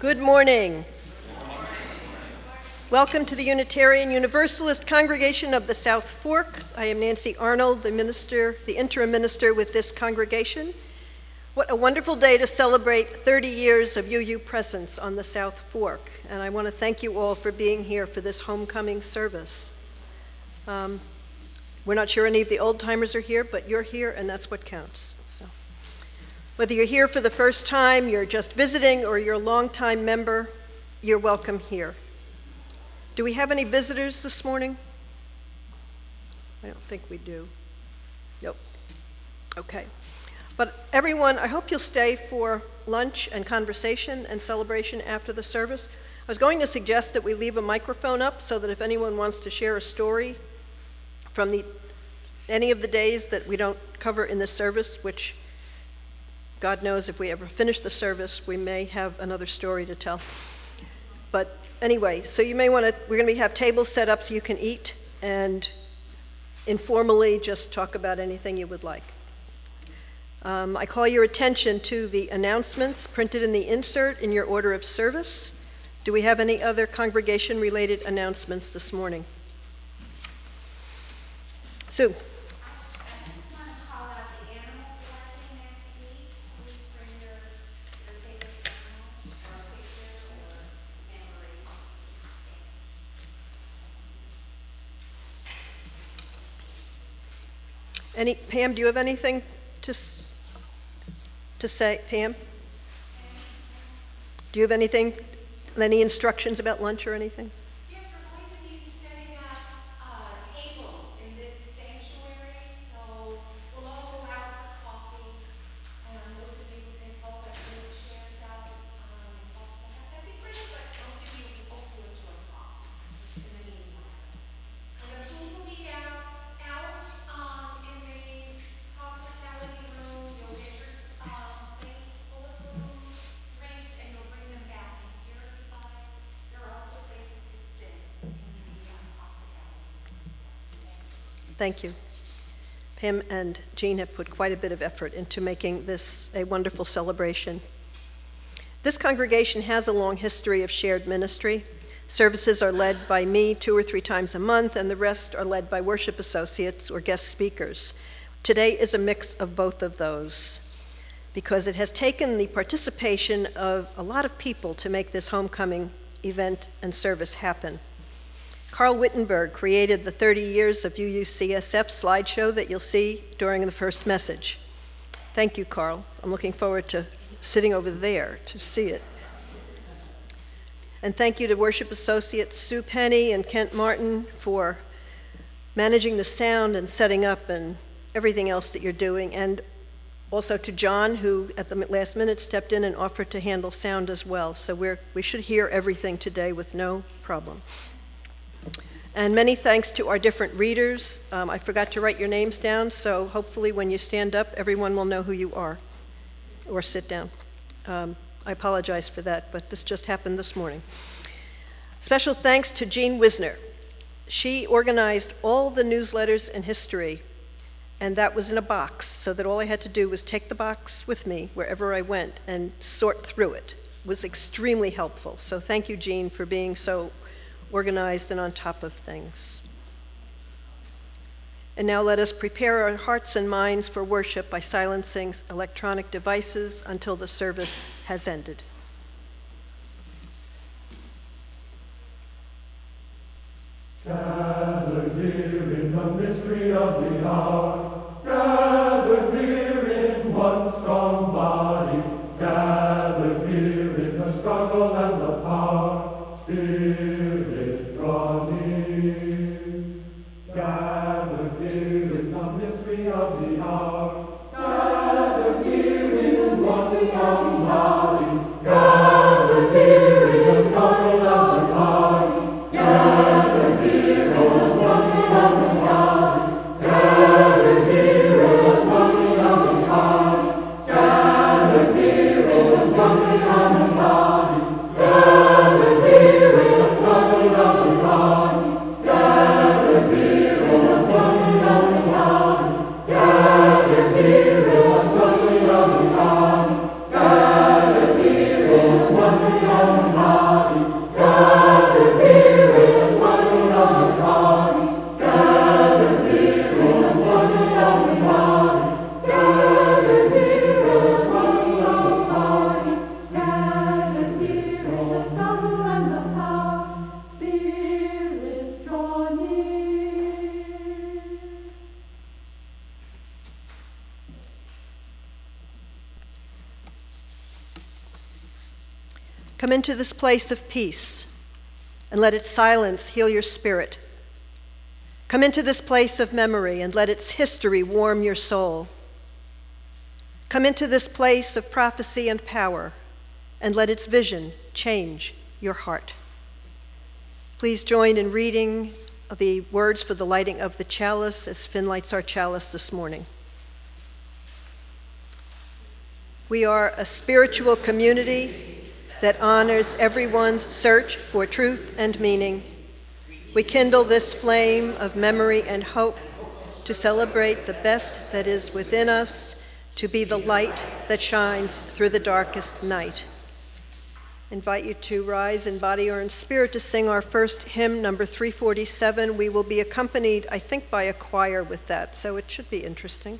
Good morning. Welcome to the Unitarian Universalist Congregation of the South Fork. I am Nancy Arnold, the minister, the interim minister with this congregation. What a wonderful day to celebrate 30 years of UU presence on the South Fork. And I want to thank you all for being here for this homecoming service. Um, we're not sure any of the old timers are here, but you're here, and that's what counts. Whether you're here for the first time, you're just visiting, or you're a longtime member, you're welcome here. Do we have any visitors this morning? I don't think we do. Nope. Okay. But everyone, I hope you'll stay for lunch and conversation and celebration after the service. I was going to suggest that we leave a microphone up so that if anyone wants to share a story from the, any of the days that we don't cover in the service, which God knows if we ever finish the service, we may have another story to tell. But anyway, so you may want to, we're going to have tables set up so you can eat and informally just talk about anything you would like. Um, I call your attention to the announcements printed in the insert in your order of service. Do we have any other congregation related announcements this morning? Sue. Any, Pam, do you have anything to, to say? Pam? Do you have anything, any instructions about lunch or anything? Thank you. Pam and Jean have put quite a bit of effort into making this a wonderful celebration. This congregation has a long history of shared ministry. Services are led by me two or three times a month, and the rest are led by worship associates or guest speakers. Today is a mix of both of those because it has taken the participation of a lot of people to make this homecoming event and service happen. Carl Wittenberg created the 30 years of UUCSF slideshow that you'll see during the first message. Thank you, Carl. I'm looking forward to sitting over there to see it. And thank you to worship associates Sue Penny and Kent Martin for managing the sound and setting up and everything else that you're doing. And also to John, who at the last minute stepped in and offered to handle sound as well. So we're, we should hear everything today with no problem. And many thanks to our different readers. Um, I forgot to write your names down, so hopefully when you stand up, everyone will know who you are or sit down. Um, I apologize for that, but this just happened this morning. Special thanks to Jean Wisner. She organized all the newsletters in history, and that was in a box, so that all I had to do was take the box with me wherever I went and sort through it. it was extremely helpful. So thank you, Jean, for being so organized and on top of things. And now let us prepare our hearts and minds for worship by silencing electronic devices until the service has ended. Place of peace and let its silence heal your spirit. Come into this place of memory and let its history warm your soul. Come into this place of prophecy and power and let its vision change your heart. Please join in reading the words for the lighting of the chalice as Finn lights our chalice this morning. We are a spiritual community that honors everyone's search for truth and meaning. We kindle this flame of memory and hope to celebrate the best that is within us, to be the light that shines through the darkest night. Invite you to rise in body or in spirit to sing our first hymn, number 347. We will be accompanied, I think, by a choir with that, so it should be interesting.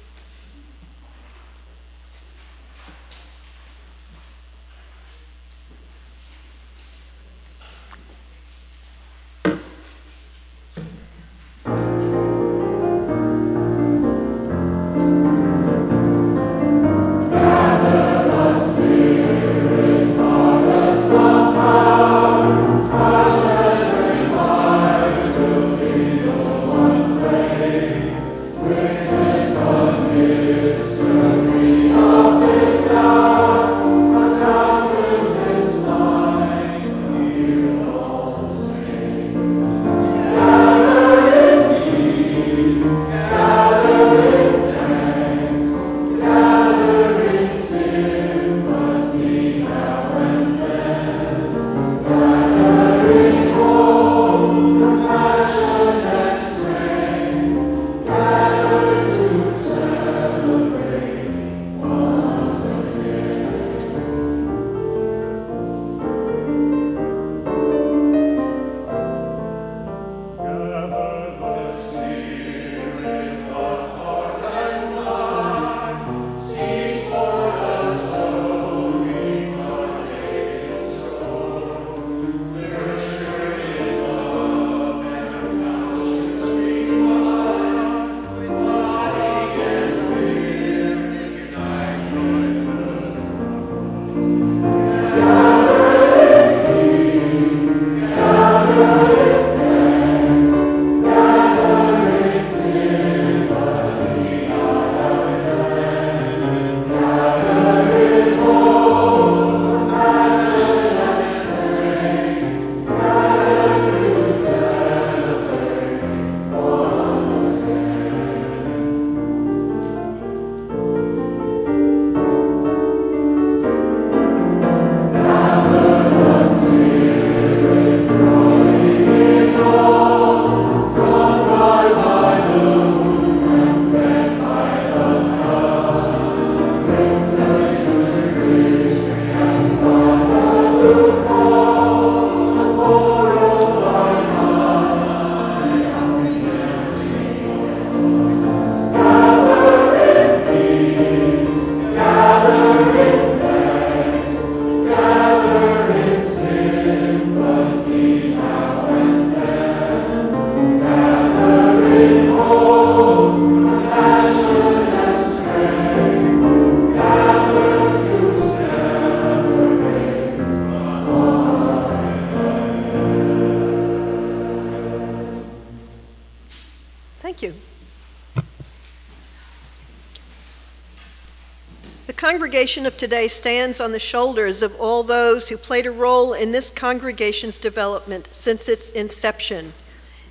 Congregation of today stands on the shoulders of all those who played a role in this congregation's development since its inception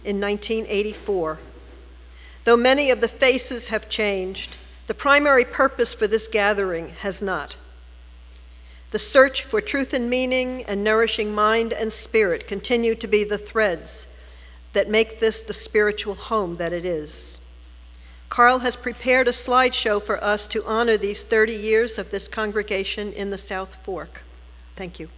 in 1984. Though many of the faces have changed, the primary purpose for this gathering has not. The search for truth and meaning and nourishing mind and spirit continue to be the threads that make this the spiritual home that it is. Carl has prepared a slideshow for us to honor these 30 years of this congregation in the South Fork. Thank you.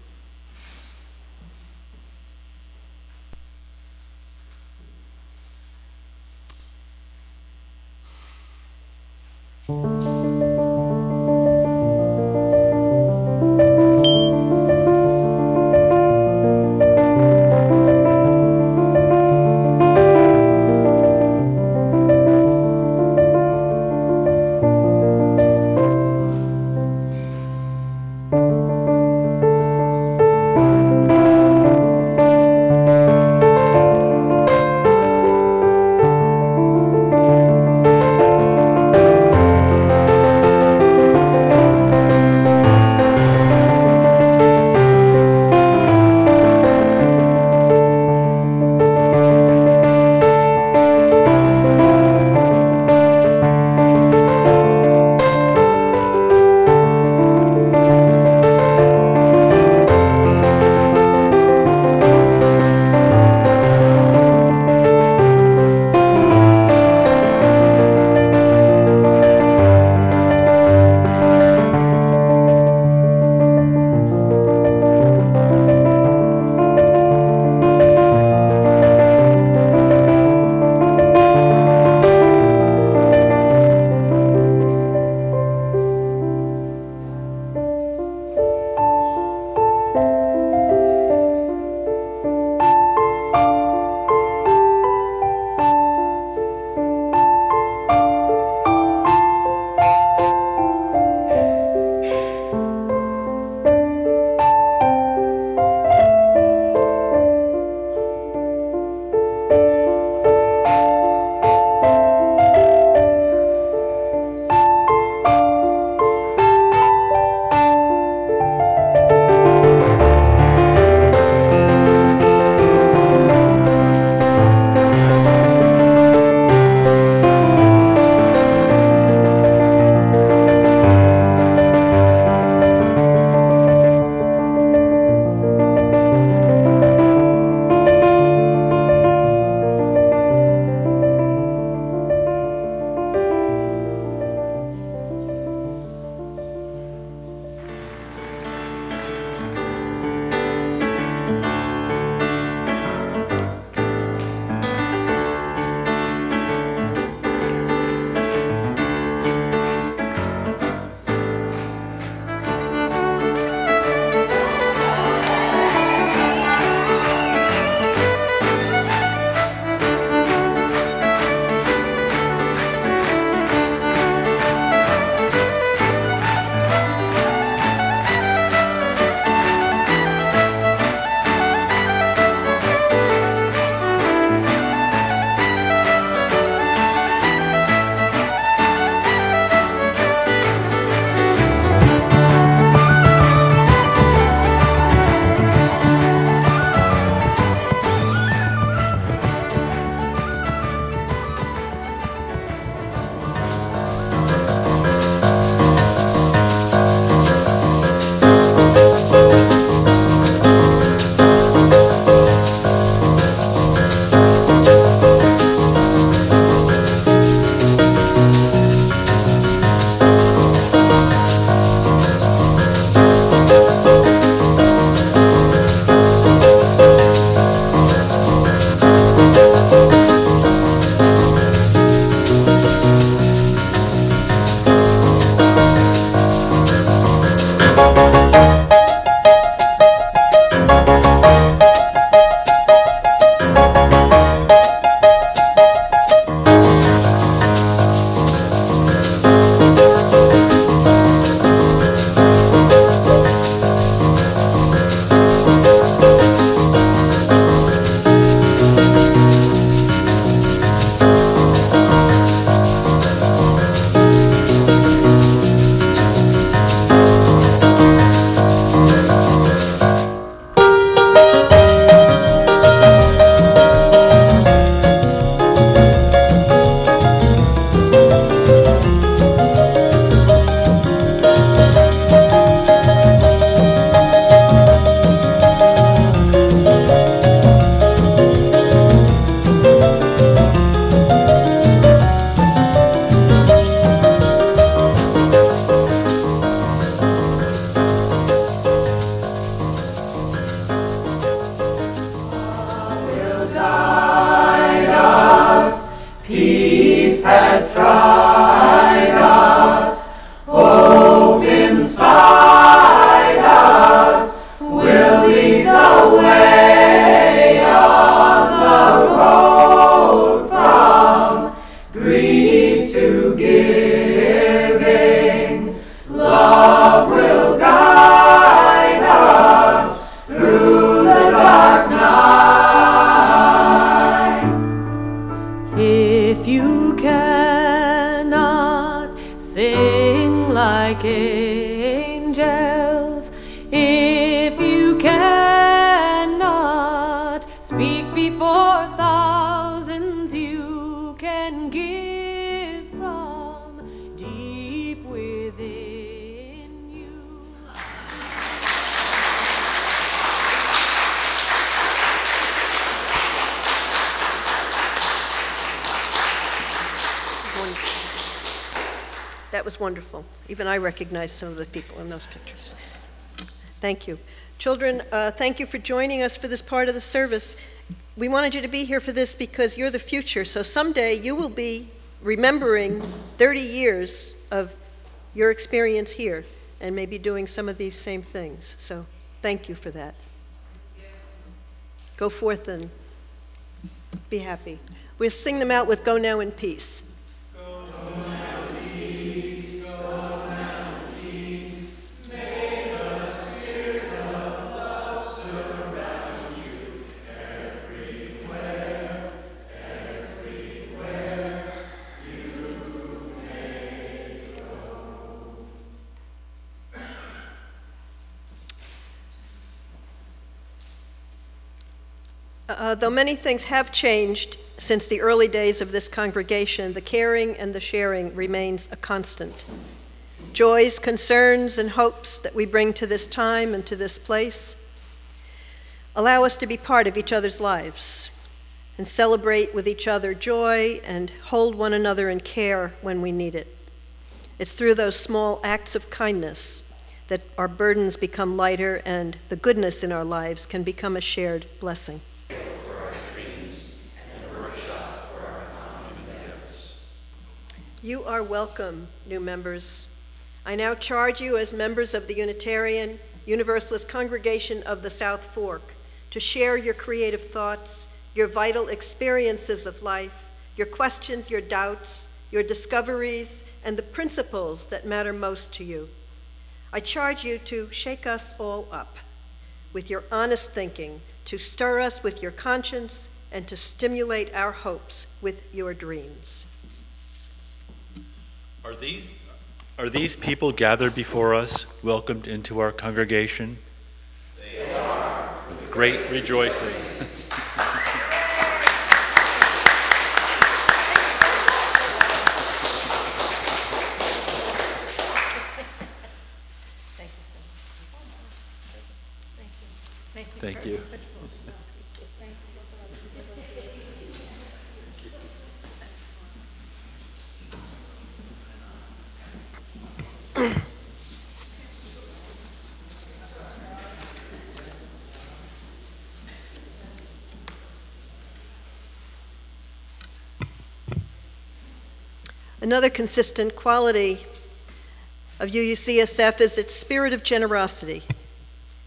Recognize some of the people in those pictures. Thank you. Children, uh, thank you for joining us for this part of the service. We wanted you to be here for this because you're the future. So someday you will be remembering 30 years of your experience here and maybe doing some of these same things. So thank you for that. Go forth and be happy. We'll sing them out with Go Now in Peace. Uh, though many things have changed since the early days of this congregation, the caring and the sharing remains a constant. Joys, concerns, and hopes that we bring to this time and to this place allow us to be part of each other's lives and celebrate with each other joy and hold one another in care when we need it. It's through those small acts of kindness that our burdens become lighter and the goodness in our lives can become a shared blessing. You are welcome, new members. I now charge you as members of the Unitarian Universalist Congregation of the South Fork to share your creative thoughts, your vital experiences of life, your questions, your doubts, your discoveries, and the principles that matter most to you. I charge you to shake us all up with your honest thinking, to stir us with your conscience, and to stimulate our hopes with your dreams. Are these, are these people gathered before us, welcomed into our congregation? They are. With great rejoicing. Thank you. Another consistent quality of UUCSF is its spirit of generosity.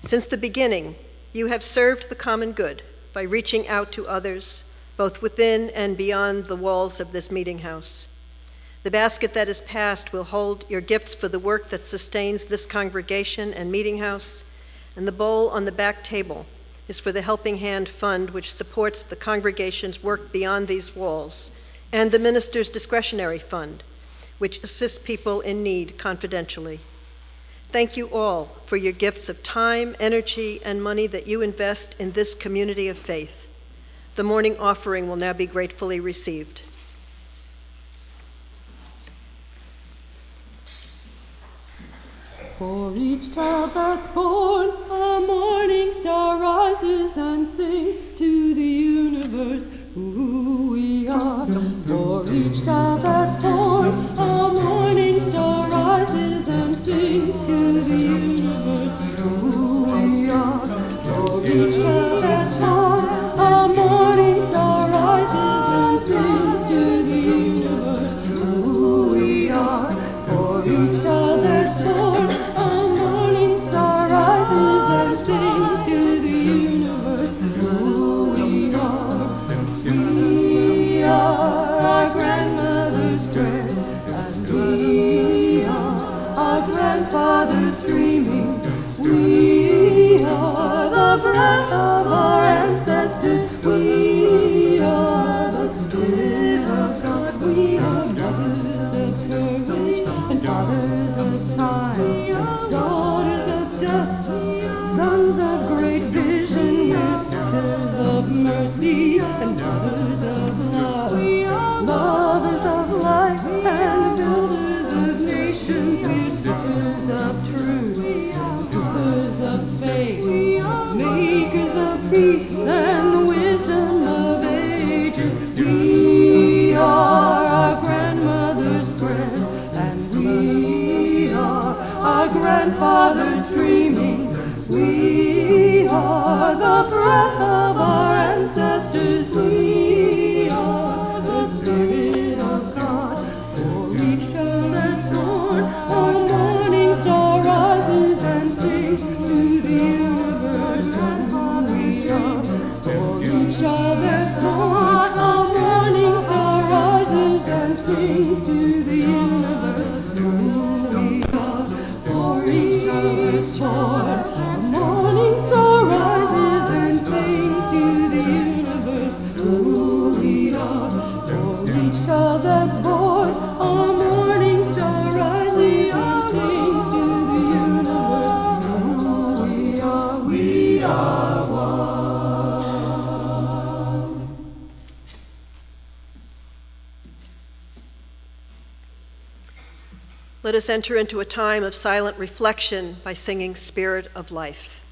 Since the beginning, you have served the common good by reaching out to others, both within and beyond the walls of this meeting house. The basket that is passed will hold your gifts for the work that sustains this congregation and meeting house, and the bowl on the back table is for the Helping Hand Fund, which supports the congregation's work beyond these walls and the Minister's Discretionary Fund, which assists people in need confidentially. Thank you all for your gifts of time, energy, and money that you invest in this community of faith. The morning offering will now be gratefully received. For each child that's born, a morning star rises and sings to the universe who we are. For each child that's born, a morning star rises and sings to the universe who we are. For each child that's born, a morning breath of our ancestors. We grandfather's dreaming. We are the breath of our ancestors. We Let us enter into a time of silent reflection by singing Spirit of Life.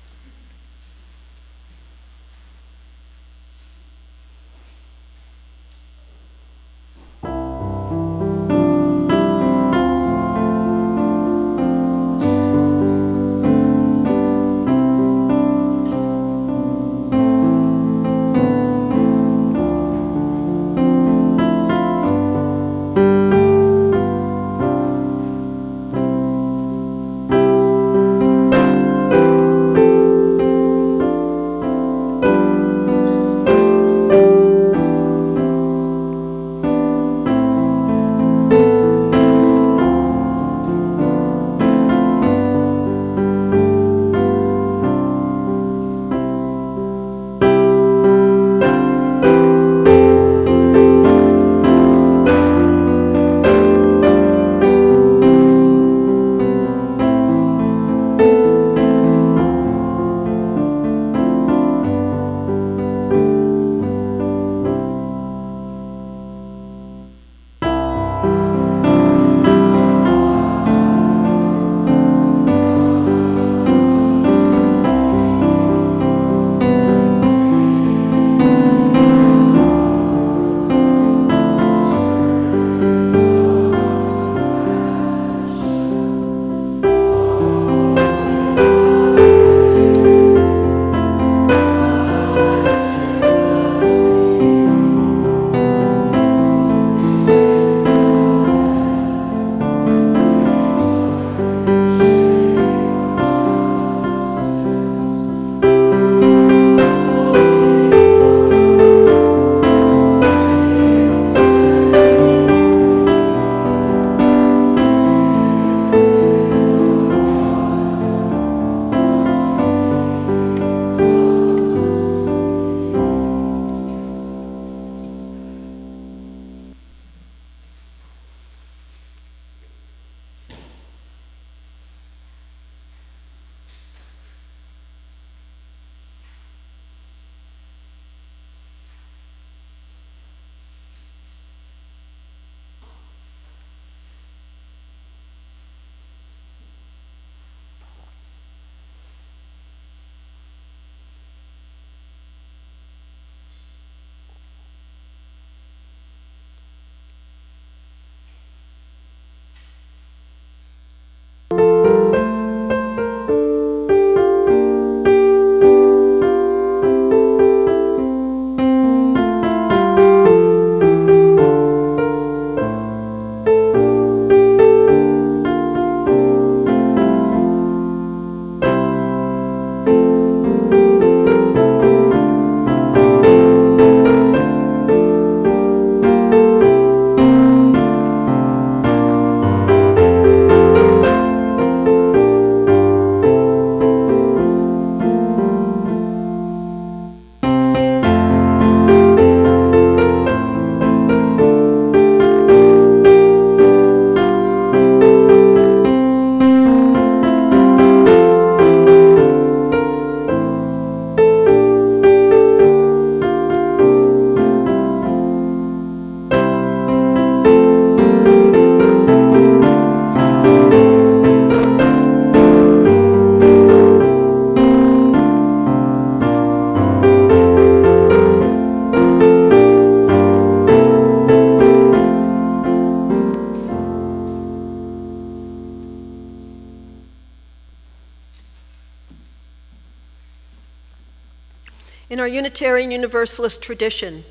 Unitarian Universalist tradition,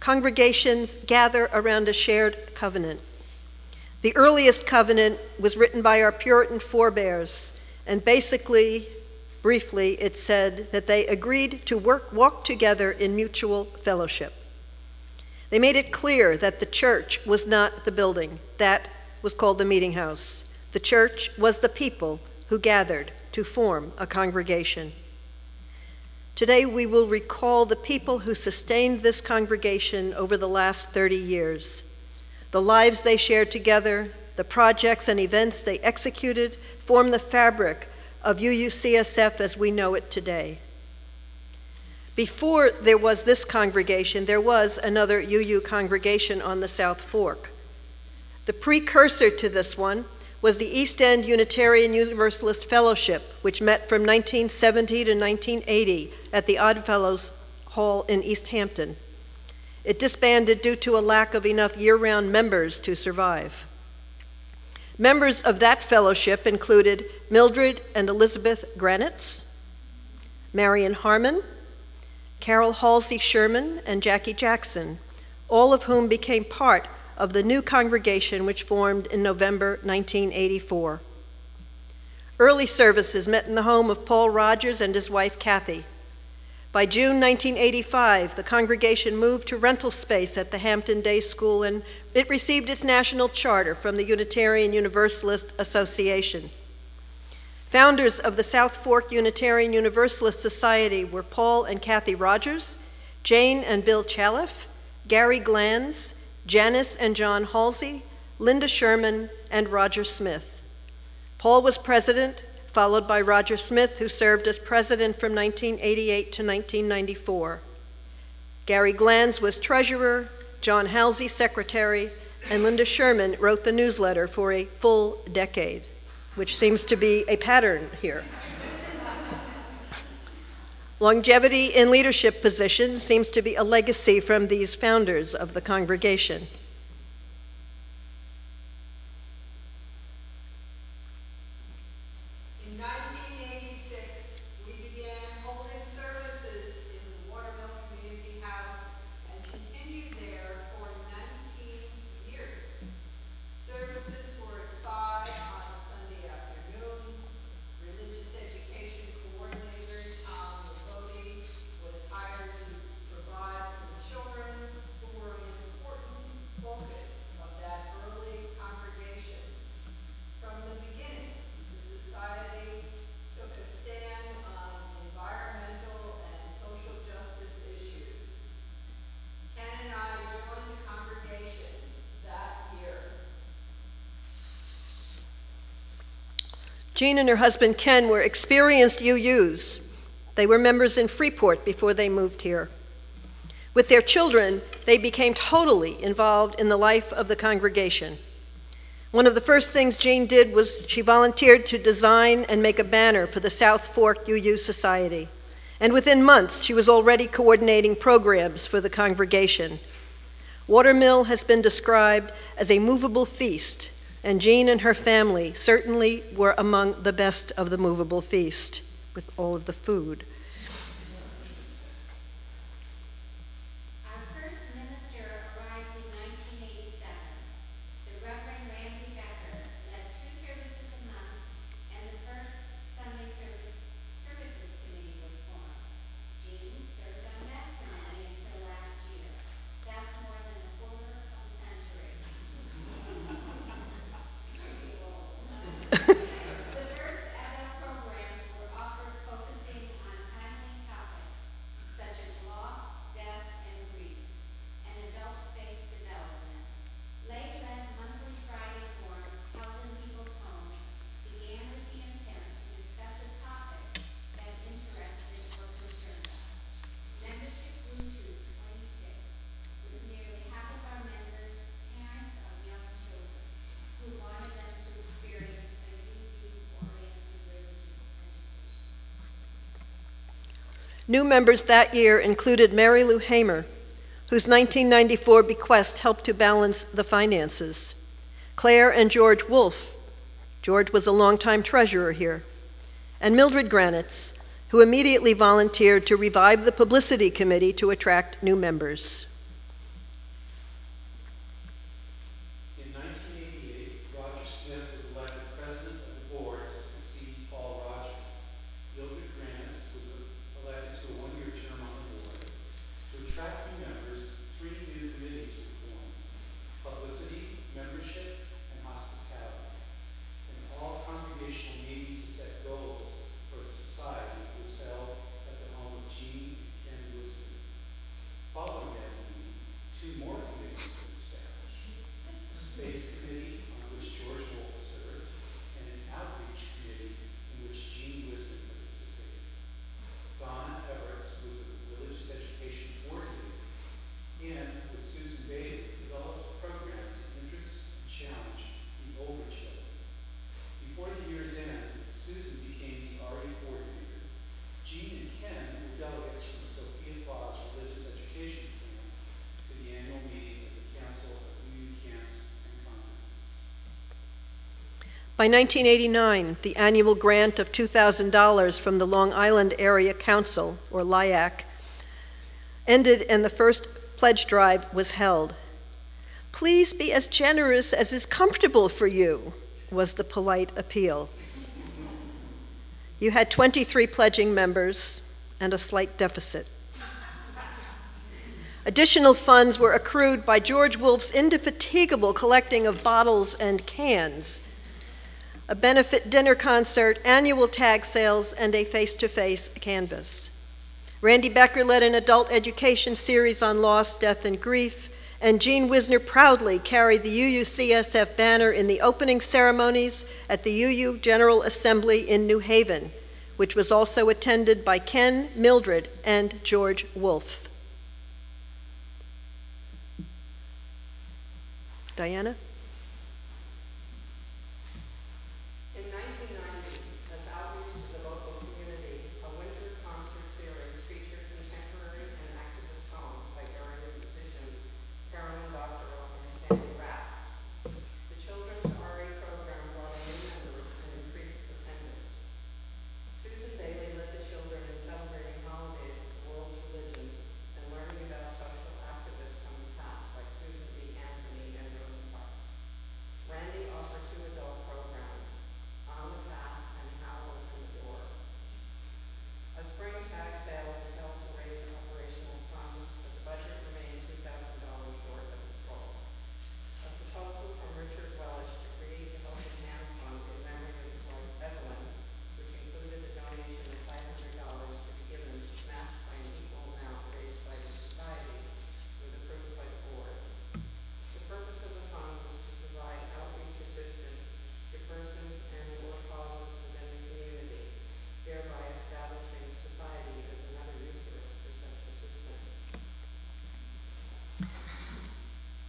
congregations gather around a shared covenant. The earliest covenant was written by our Puritan forebears, and basically, briefly, it said that they agreed to work, walk together in mutual fellowship. They made it clear that the church was not the building, that was called the meeting house. The church was the people who gathered to form a congregation. Today, we will recall the people who sustained this congregation over the last 30 years, the lives they shared together, the projects and events they executed form the fabric of UUCSF as we know it today. Before there was this congregation, there was another UU congregation on the South Fork. The precursor to this one was the East End Unitarian Universalist Fellowship, which met from 1970 to 1980 at the Oddfellows Hall in East Hampton. It disbanded due to a lack of enough year round members to survive. Members of that fellowship included Mildred and Elizabeth Granitz, Marion Harmon, Carol Halsey Sherman, and Jackie Jackson, all of whom became part of the new congregation which formed in November 1984. Early services met in the home of Paul Rogers and his wife Kathy. By June 1985, the congregation moved to rental space at the Hampton Day School and it received its national charter from the Unitarian Universalist Association. Founders of the South Fork Unitarian Universalist Society were Paul and Kathy Rogers, Jane and Bill Chaliff, Gary Glanz, Janice and John Halsey, Linda Sherman, and Roger Smith. Paul was president, followed by Roger Smith, who served as president from 1988 to 1994. Gary Glanz was treasurer, John Halsey secretary, and Linda Sherman wrote the newsletter for a full decade, which seems to be a pattern here. Longevity in leadership positions seems to be a legacy from these founders of the congregation. Jean and her husband Ken were experienced UUs. They were members in Freeport before they moved here. With their children, they became totally involved in the life of the congregation. One of the first things Jean did was she volunteered to design and make a banner for the South Fork UU Society. And within months, she was already coordinating programs for the congregation. Watermill has been described as a movable feast and Jean and her family certainly were among the best of the movable feast with all of the food. New members that year included Mary Lou Hamer, whose 1994 bequest helped to balance the finances, Claire and George Wolfe. George was a longtime treasurer here, and Mildred Granitz, who immediately volunteered to revive the publicity committee to attract new members. In 1988, Roger Smith was elected president of the board to succeed Paul Rogers. Mildred Grants was elected to a one-year term on the board. To attract new members, three new committees were formed: publicity, membership, and hospitality. An all-congregational meeting to set goals for the society was held at the home of Jean and Ken Wisdom. Following that meeting, two more committees were established a space committee on which George Wolf served, and an outreach committee in which Jean Wisdom participated. Donna Everett was a religious education coordinator, and with Susan Bailey, developed a program to interest and challenge the older children. Before the year's end, Susan became the RE coordinator. Jean and Ken were delegates from Sophia Fogg's religious education camp to the annual meeting of the Council of Union Camps and Conferences. By 1989, the annual grant of $2,000 from the Long Island Area Council, or LIAC, ended and the first pledge drive was held. Please be as generous as is comfortable for you, was the polite appeal. You had 23 pledging members and a slight deficit. Additional funds were accrued by George Wolfe's indefatigable collecting of bottles and cans a benefit dinner concert, annual tag sales, and a face to face canvas. Randy Becker led an adult education series on loss, death, and grief, and Jean Wisner proudly carried the UUCSF banner in the opening ceremonies at the UU General Assembly in New Haven, which was also attended by Ken, Mildred, and George Wolfe. Diana? In 1990, as outreach to the local community, a winter concert series featured contemporary and activist songs by area musicians Carolyn Doctorow and Sandy Rapp. The children's RE program brought in new members and increased attendance. Susan Bailey led the children in celebrating holidays of the world's religion and learning about social activists from the past like Susan B. Anthony and Rosa Parks. Randy offered two adult programs, On the Path and How to Open the Door. A spring tag sale was held to raise operational funds, but the budget remained two thousand dollars short of its goal. A proposal from Richard Welsh to create a helping hand fund in memory of his wife Evelyn, which included a donation of five hundred dollars to be given matched by an equal amount raised by the society, was approved by the board. The purpose of the fund was to provide outreach assistance to persons and or causes within the community, thereby establishing society as another resource for such assistance.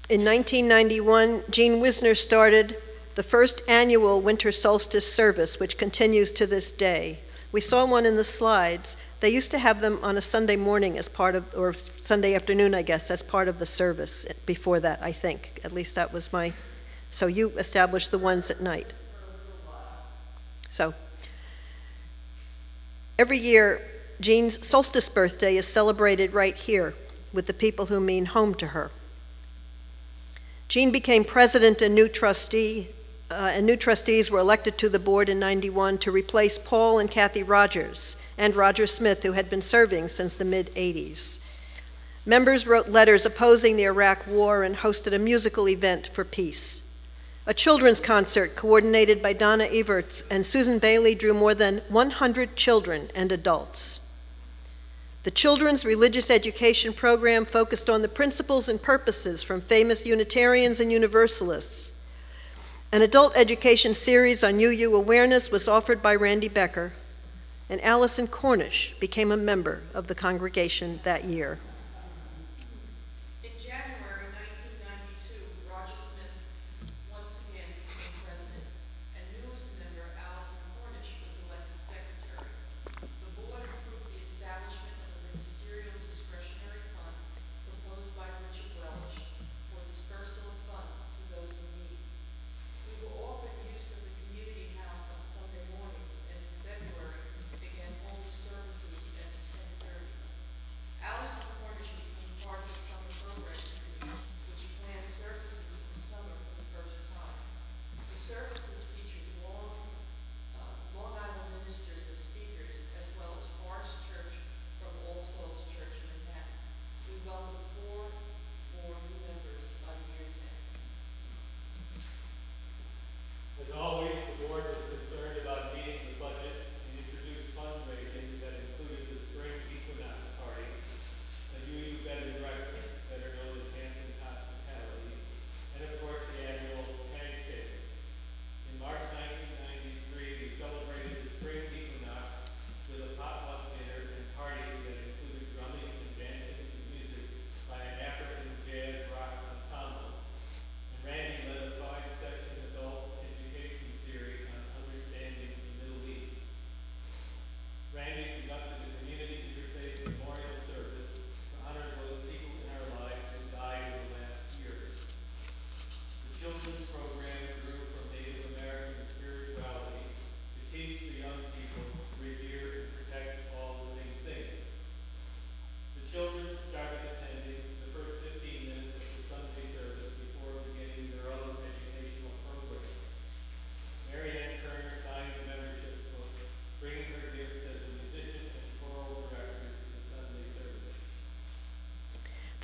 In 1991, Jean Wisner started the first annual winter solstice service, which continues to this day. We saw one in the slides. They used to have them on a Sunday morning as part of, or Sunday afternoon, I guess, as part of the service. Before that, I think. At least that was my. So you established the ones at night. So, every year, Jean's solstice birthday is celebrated right here with the people who mean home to her. Jean became president and new trustee, uh, and new trustees were elected to the board in 91 to replace Paul and Kathy Rogers and Roger Smith, who had been serving since the mid 80s. Members wrote letters opposing the Iraq War and hosted a musical event for peace. A children's concert coordinated by Donna Everts and Susan Bailey drew more than 100 children and adults. The children's religious education program focused on the principles and purposes from famous Unitarians and Universalists. An adult education series on UU awareness was offered by Randy Becker, and Allison Cornish became a member of the congregation that year.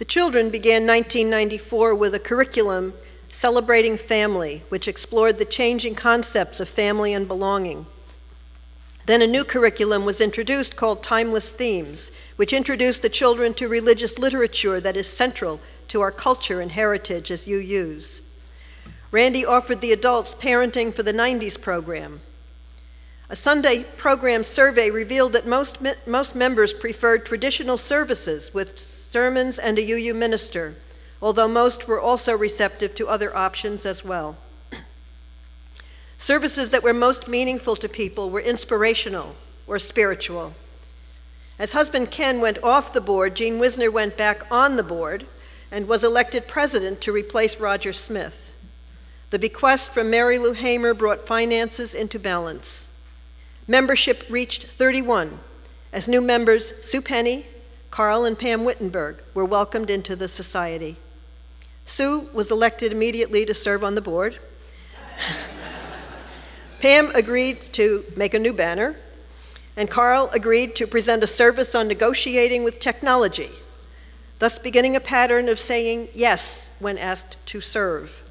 The children began 1994 with a curriculum celebrating family, which explored the changing concepts of family and belonging. Then a new curriculum was introduced called Timeless Themes, which introduced the children to religious literature that is central to our culture and heritage as UUs. Randy offered the adults Parenting for the 90s program. A Sunday program survey revealed that most, most members preferred traditional services with sermons and a UU minister, although most were also receptive to other options as well. Services that were most meaningful to people were inspirational or spiritual. As husband Ken went off the board, Jean Wisner went back on the board and was elected president to replace Roger Smith. The bequest from Mary Lou Hamer brought finances into balance. Membership reached 31 as new members Sue Penny, Carl, and Pam Wittenberg were welcomed into the society. Sue was elected immediately to serve on the board. Pam agreed to make a new banner, and Carl agreed to present a service on negotiating with technology, thus beginning a pattern of saying yes when asked to serve.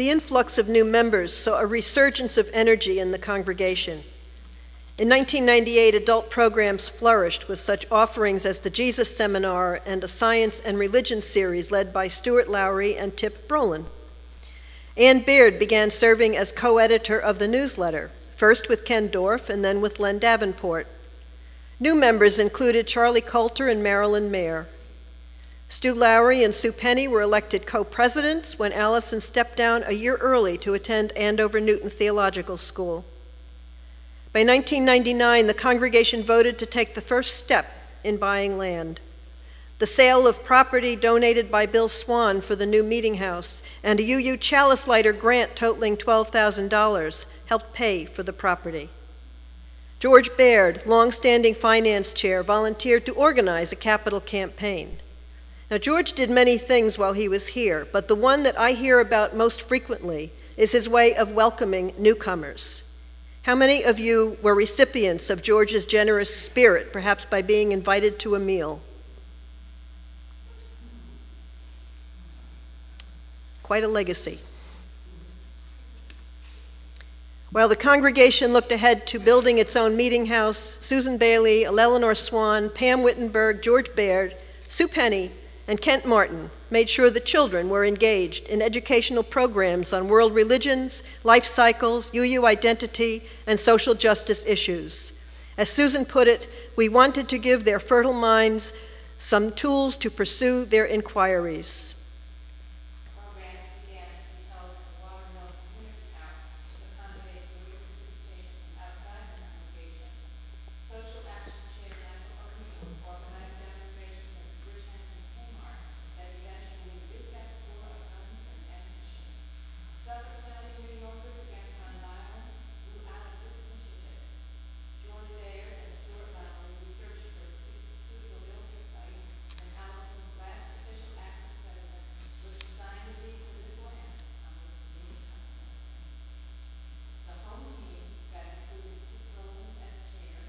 The influx of new members saw a resurgence of energy in the congregation. In 1998, adult programs flourished with such offerings as the Jesus Seminar and a science and religion series led by Stuart Lowry and Tip Brolin. Ann Beard began serving as co editor of the newsletter, first with Ken Dorff and then with Len Davenport. New members included Charlie Coulter and Marilyn Mayer. Stu Lowry and Sue Penny were elected co presidents when Allison stepped down a year early to attend Andover Newton Theological School. By 1999, the congregation voted to take the first step in buying land. The sale of property donated by Bill Swan for the new meeting house and a UU Chalice Lighter grant totaling $12,000 helped pay for the property. George Baird, longstanding finance chair, volunteered to organize a capital campaign. Now, George did many things while he was here, but the one that I hear about most frequently is his way of welcoming newcomers. How many of you were recipients of George's generous spirit, perhaps by being invited to a meal? Quite a legacy. While the congregation looked ahead to building its own meeting house, Susan Bailey, Eleanor Swan, Pam Wittenberg, George Baird, Sue Penny, and Kent Martin made sure the children were engaged in educational programs on world religions, life cycles, UU identity, and social justice issues. As Susan put it, we wanted to give their fertile minds some tools to pursue their inquiries. programs began to be held at the Watermill Community House to accommodate greater participation from outside the congregation. Social Action Chair Michael O'Neill organized demonstrations at the Bridgehampton Kmart that eventually rekept store of guns and ammunition. Suffolk County New Yorkers Against Gun Violence grew out of this initiative. George Baird and Stuart Lowry researched for a su- suitable building site, and Allison's last official act as president was to sign the deed for this land on which the meeting house stands. The home team that included Tip Rowland as chair,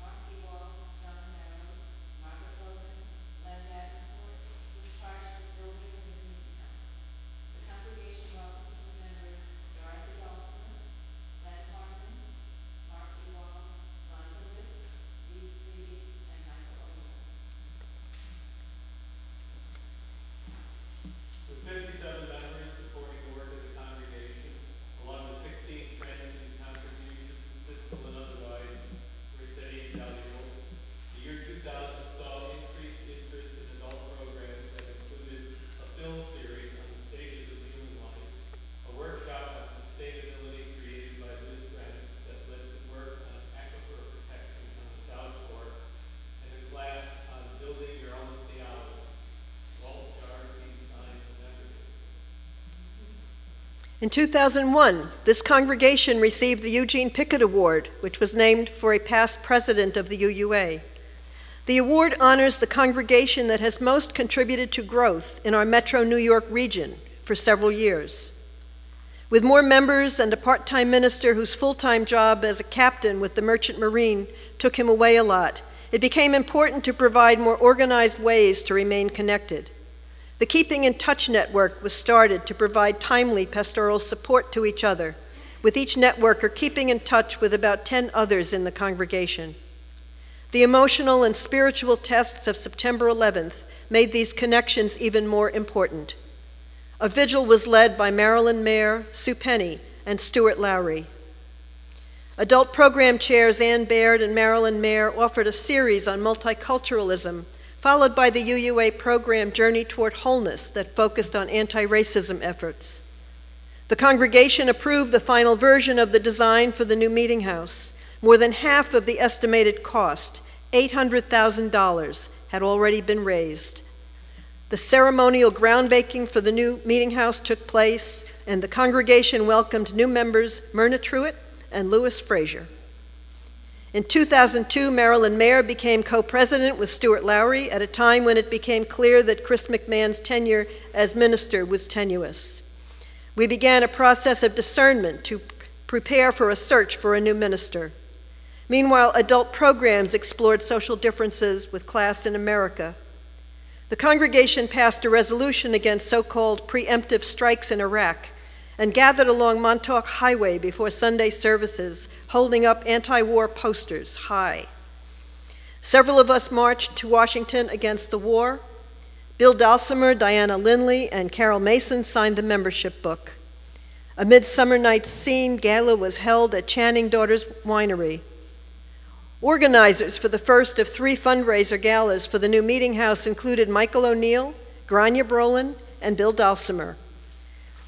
Mark Ewald, John Narrows, Margaret Logan, Len Davenport, was charged with building the new meeting house. The congregation welcomed new members Dorothy Dawson, Len Harmon, Mark Ewald, Ron Lewis, Reeves Reed, and Michael O'Neill. With 57 members supporting the work of the congregation, along with 16 friends whose contributions, fiscal and otherwise, were steady and valuable, the year 2000 saw increased interest in adult programs that included a film series on the stages of human life, a workshop on sustainability created by Liz Grants that led to work on aquifer protection on the South Fork, and a class on building your own theology. Walt Jarsky signed the membership. In 2001, this congregation received the Eugene Pickett Award, which was named for a past president of the UUA. The award honors the congregation that has most contributed to growth in our metro New York region for several years. With more members and a part time minister whose full time job as a captain with the Merchant Marine took him away a lot, it became important to provide more organized ways to remain connected. The Keeping in Touch Network was started to provide timely pastoral support to each other, with each networker keeping in touch with about 10 others in the congregation. The emotional and spiritual tests of September 11th made these connections even more important. A vigil was led by Marilyn Mayer, Sue Penny, and Stuart Lowry. Adult program chairs Ann Baird and Marilyn Mayer offered a series on multiculturalism, followed by the UUA program Journey Toward Wholeness that focused on anti racism efforts. The congregation approved the final version of the design for the new meeting house. More than half of the estimated cost, $800,000, had already been raised. The ceremonial groundbreaking for the new meeting house took place, and the congregation welcomed new members Myrna Truitt and Louis Frazier. In 2002, Marilyn Mayer became co president with Stuart Lowry at a time when it became clear that Chris McMahon's tenure as minister was tenuous. We began a process of discernment to prepare for a search for a new minister. Meanwhile, adult programs explored social differences with class in America. The congregation passed a resolution against so called preemptive strikes in Iraq and gathered along Montauk Highway before Sunday services, holding up anti war posters high. Several of us marched to Washington against the war. Bill Dulcimer, Diana Lindley, and Carol Mason signed the membership book. A Midsummer Night's Scene gala was held at Channing Daughters Winery. Organizers for the first of three fundraiser galas for the new meeting house included Michael O'Neill, Grania Brolin, and Bill Dulcimer.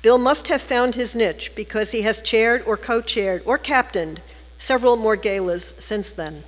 Bill must have found his niche because he has chaired or co chaired or captained several more galas since then.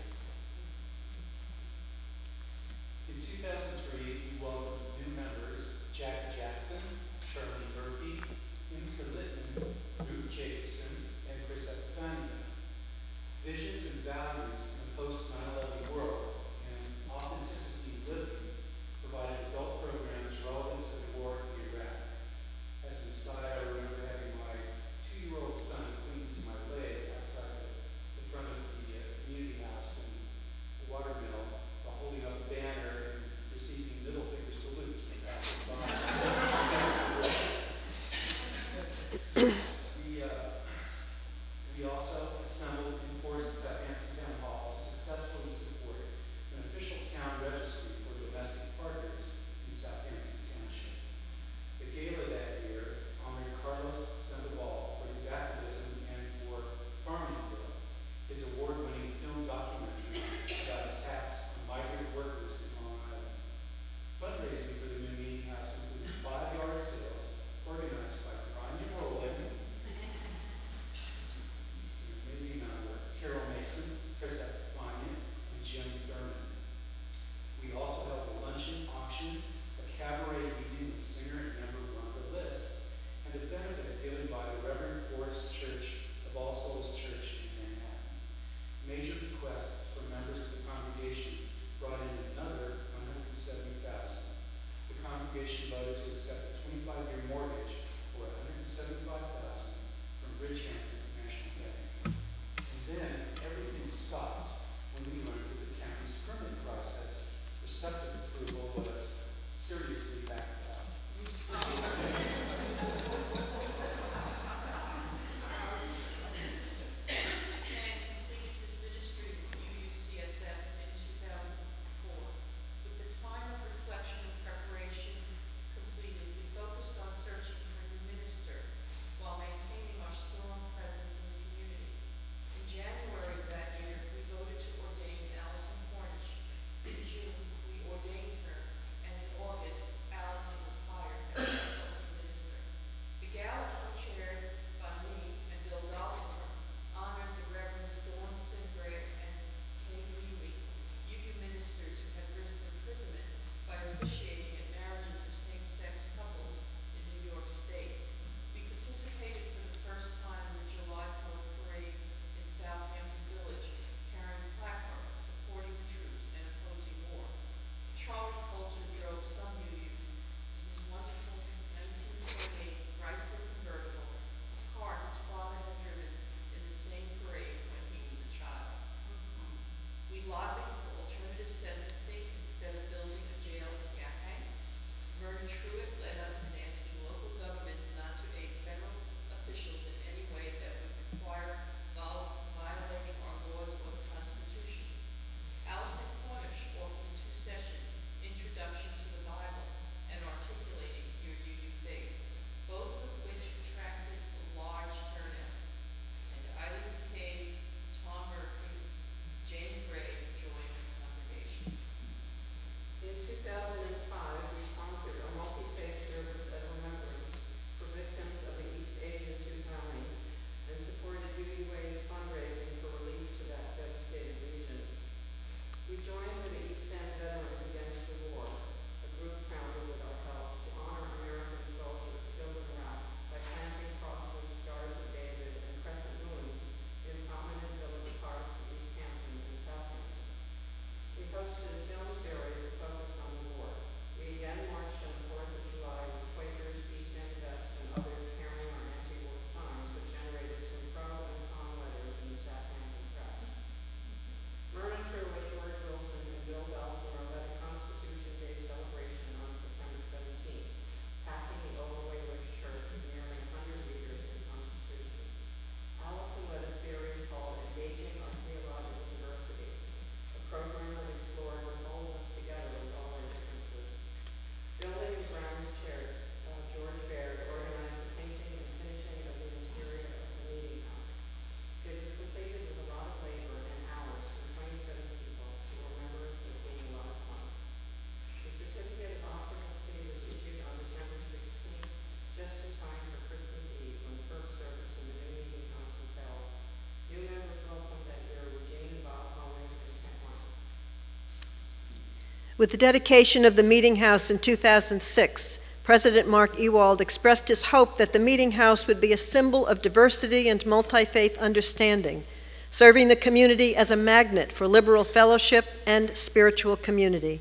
With the dedication of the Meeting House in 2006, President Mark Ewald expressed his hope that the Meeting House would be a symbol of diversity and multi faith understanding, serving the community as a magnet for liberal fellowship and spiritual community.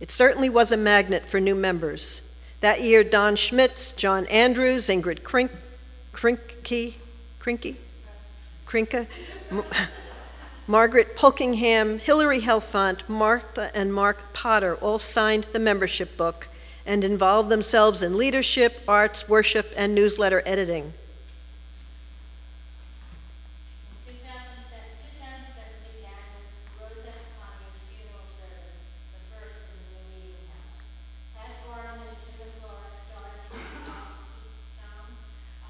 It certainly was a magnet for new members. That year, Don Schmitz, John Andrews, Ingrid Krink, Krinke, Krinke, Krinka, M- Margaret Pulkingham, Hilary Helfont, Martha and Mark Potter all signed the membership book and involved themselves in leadership, arts, worship, and newsletter editing. 2007, 2007 began with Rosette Connor's funeral service, the first in the new meeting house. Pat Garland and Tuna Flores started some,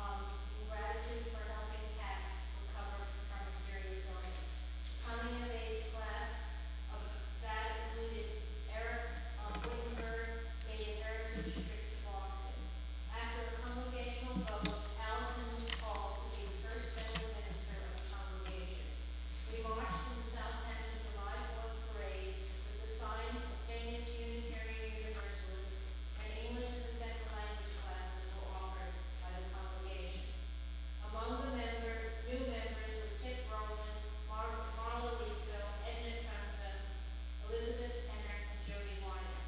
um, in gratitude for helping Pat recover from a serious illness. Coming of age class of that included Eric um, Wittenberg, made a heritage trip to Boston. After a congregational vote, Allison was called to be the first central minister of the congregation. We marched in the Southampton July Fourth Parade with the signs of famous Unitarian Universalists, and English as a second language classes were offered by the congregation. Among the member, new members were Tip Rowland, Mar- Marla Liso, Edna Trunza, Elizabeth Tenner, and Jody Weiner.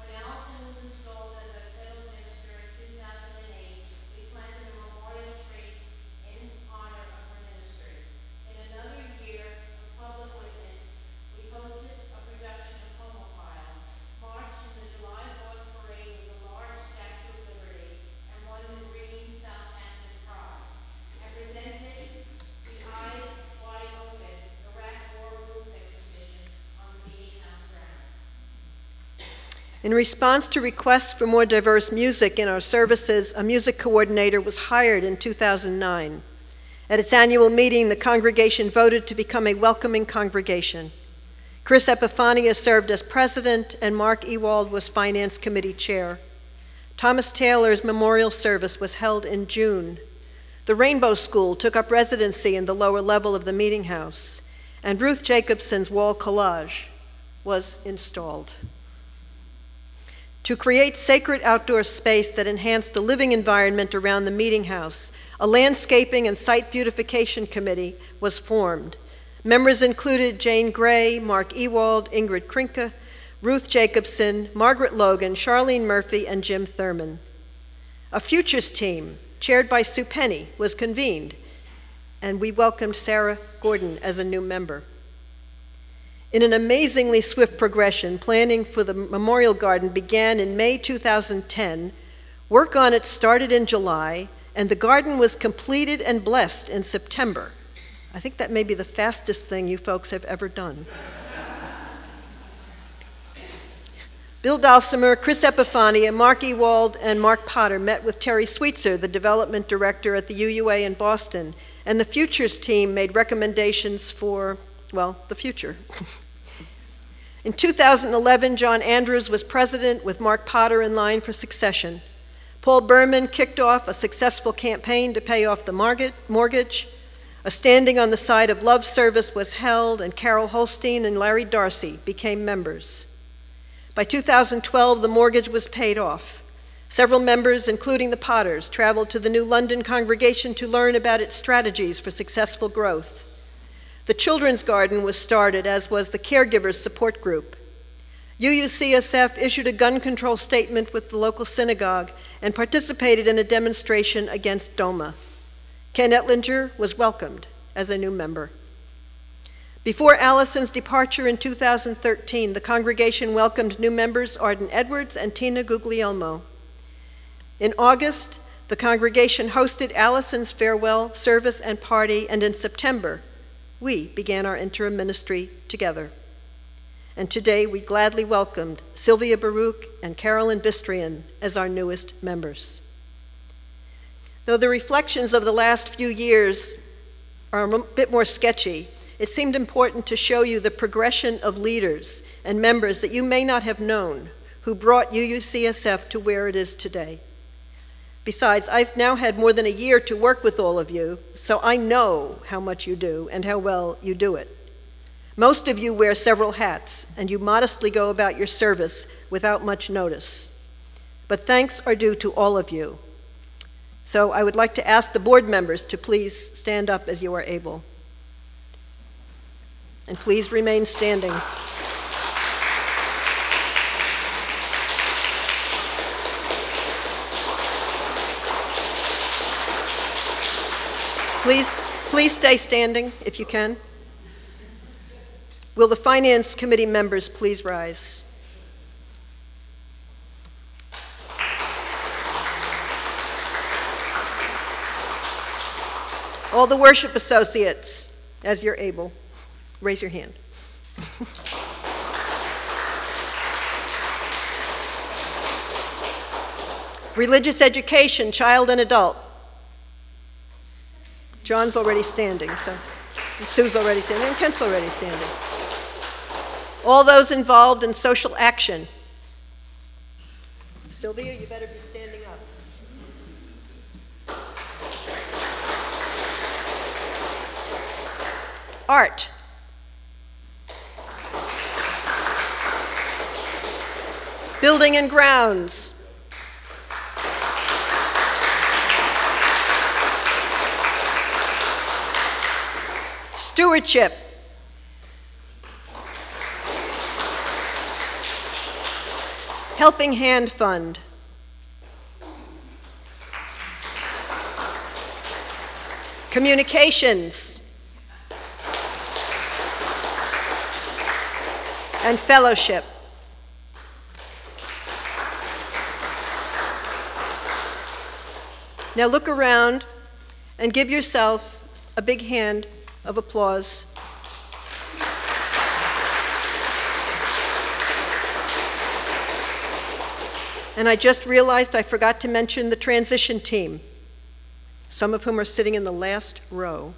When Allison was installed as our settled minister in two thousand and eight, we planted a memorial tree in honor of her ministry. In another year of public witness, we hosted a production of Homophile, marched in the July Fourth Parade with a large Statue of Liberty, and won the Green Southampton Prize, and presented the Eyes Wide Open Iraq War Boots exhibition on the Meeting House grounds. In response to requests for more diverse music in our services, a music coordinator was hired in 2009. At its annual meeting, the congregation voted to become a welcoming congregation. Chris Epifania served as president, and Mark Ewald was finance committee chair. Thomas Taylor's memorial service was held in June. The Rainbow School took up residency in the lower level of the meeting house, and Ruth Jacobson's wall collage was installed. To create sacred outdoor space that enhanced the living environment around the meeting house, a landscaping and site beautification committee was formed. Members included Jane Gray, Mark Ewald, Ingrid Krinke, Ruth Jacobson, Margaret Logan, Charlene Murphy, and Jim Thurman. A futures team, chaired by Sue Penny, was convened, and we welcomed Sarah Gordon as a new member. In an amazingly swift progression, planning for the Memorial Garden began in May 2010. Work on it started in July, and the garden was completed and blessed in September. I think that may be the fastest thing you folks have ever done. Bill Dulcimer, Chris Epifania, Mark Ewald, and Mark Potter met with Terry Sweetser, the development director at the UUA in Boston, and the Futures team made recommendations for, well, the future. In 2011, John Andrews was president with Mark Potter in line for succession. Paul Berman kicked off a successful campaign to pay off the mortgage. A standing on the side of love service was held, and Carol Holstein and Larry Darcy became members. By 2012, the mortgage was paid off. Several members, including the Potters, traveled to the new London congregation to learn about its strategies for successful growth. The Children's Garden was started, as was the Caregivers Support Group. UUCSF issued a gun control statement with the local synagogue and participated in a demonstration against DOMA. Ken Etlinger was welcomed as a new member. Before Allison's departure in 2013, the congregation welcomed new members Arden Edwards and Tina Guglielmo. In August, the congregation hosted Allison's farewell service and party, and in September, we began our interim ministry together. And today we gladly welcomed Sylvia Baruch and Carolyn Bistrian as our newest members. Though the reflections of the last few years are a bit more sketchy, it seemed important to show you the progression of leaders and members that you may not have known who brought UUCSF to where it is today. Besides, I've now had more than a year to work with all of you, so I know how much you do and how well you do it. Most of you wear several hats, and you modestly go about your service without much notice. But thanks are due to all of you. So I would like to ask the board members to please stand up as you are able. And please remain standing. Please, please stay standing if you can. Will the Finance Committee members please rise? All the worship associates, as you're able, raise your hand. Religious education, child and adult. John's already standing, so Sue's already standing, and Kent's already standing. All those involved in social action. Sylvia, you better be standing up. Art. Building and grounds. Stewardship. Helping Hand Fund. Communications. And fellowship. Now look around and give yourself a big hand of applause. And I just realized I forgot to mention the transition team, some of whom are sitting in the last row.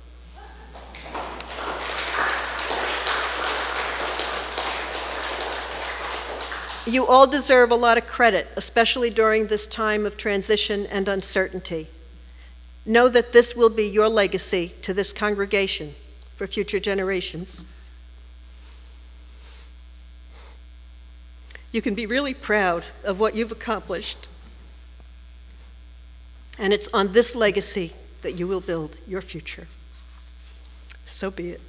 You all deserve a lot of credit, especially during this time of transition and uncertainty. Know that this will be your legacy to this congregation for future generations. You can be really proud of what you've accomplished. And it's on this legacy that you will build your future. So be it.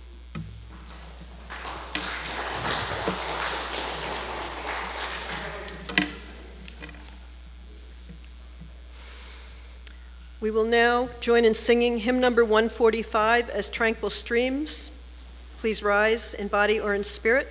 We will now join in singing hymn number 145 as Tranquil Streams. Please rise in body or in spirit.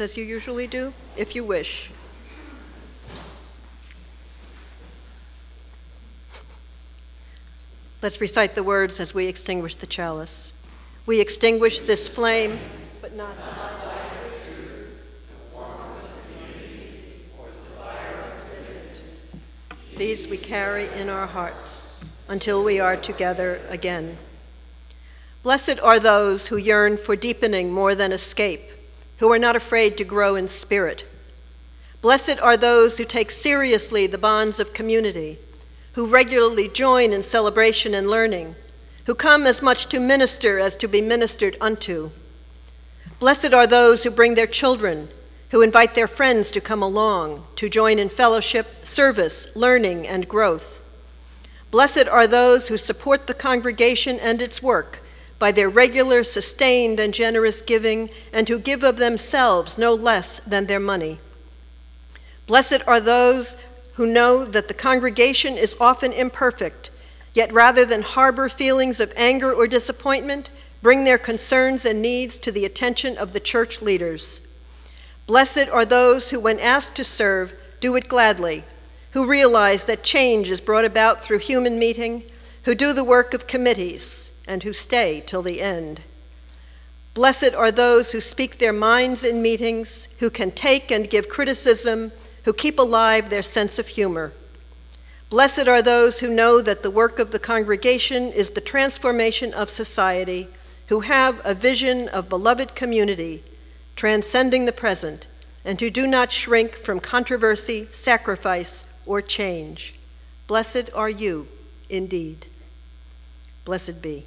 As you usually do, if you wish. Let's recite the words as we extinguish the chalice. We extinguish this flame, but not. These we carry in our hearts until we are together again. Blessed are those who yearn for deepening more than escape, who are not afraid to grow in spirit. Blessed are those who take seriously the bonds of community, who regularly join in celebration and learning, who come as much to minister as to be ministered unto. Blessed are those who bring their children, who invite their friends to come along, to join in fellowship, service, learning, and growth. Blessed are those who support the congregation and its work by their regular, sustained, and generous giving, and who give of themselves no less than their money. Blessed are those who know that the congregation is often imperfect, yet rather than harbor feelings of anger or disappointment, bring their concerns and needs to the attention of the church leaders. Blessed are those who, when asked to serve, do it gladly, who realize that change is brought about through human meeting, who do the work of committees, and who stay till the end. Blessed are those who speak their minds in meetings, who can take and give criticism, who keep alive their sense of humor. Blessed are those who know that the work of the congregation is the transformation of society, who have a vision of beloved community, transcending the present, and who do not shrink from controversy, sacrifice, or change. Blessed are you, indeed. Blessed be.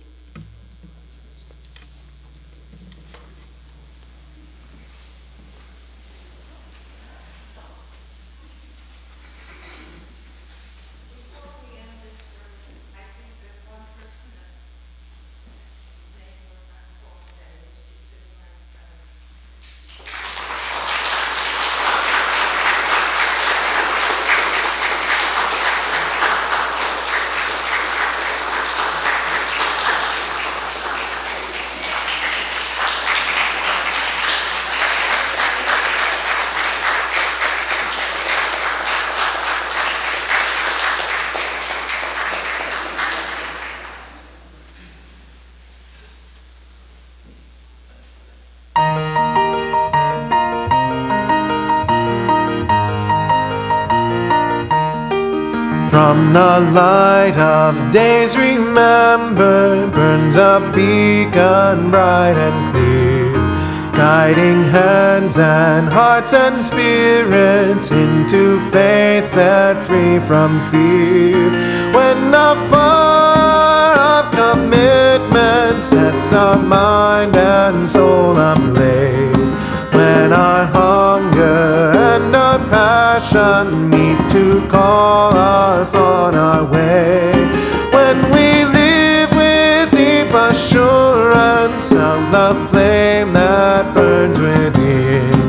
The light of days remembered burns a beacon bright and clear, guiding hands and hearts and spirits into faith set free from fear. When the fire of commitment sets our mind and soul ablaze, when our hunger and our passion meet to call us on our way. When we live with deep assurance of the flame that burns within,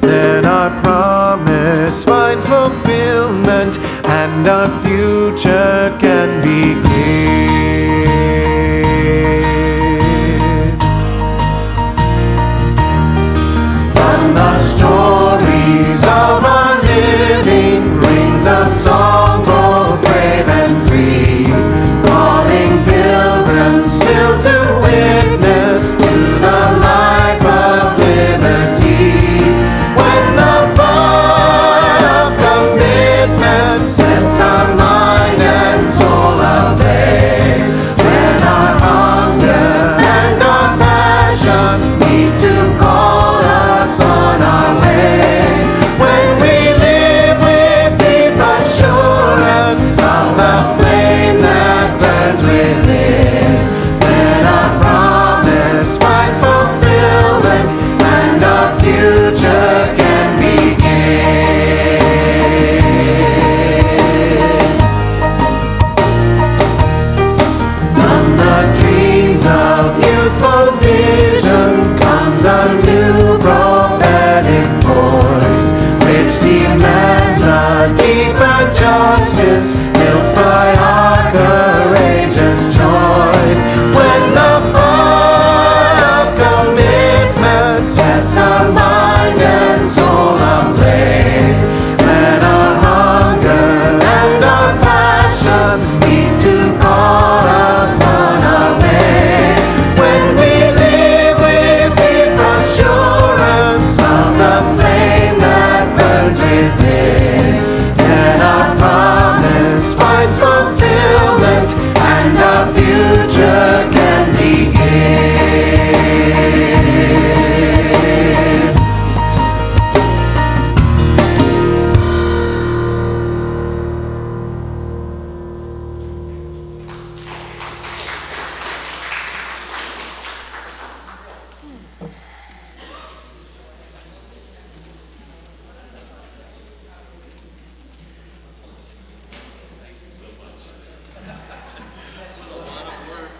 then our promise finds fulfillment and our future can begin. The stories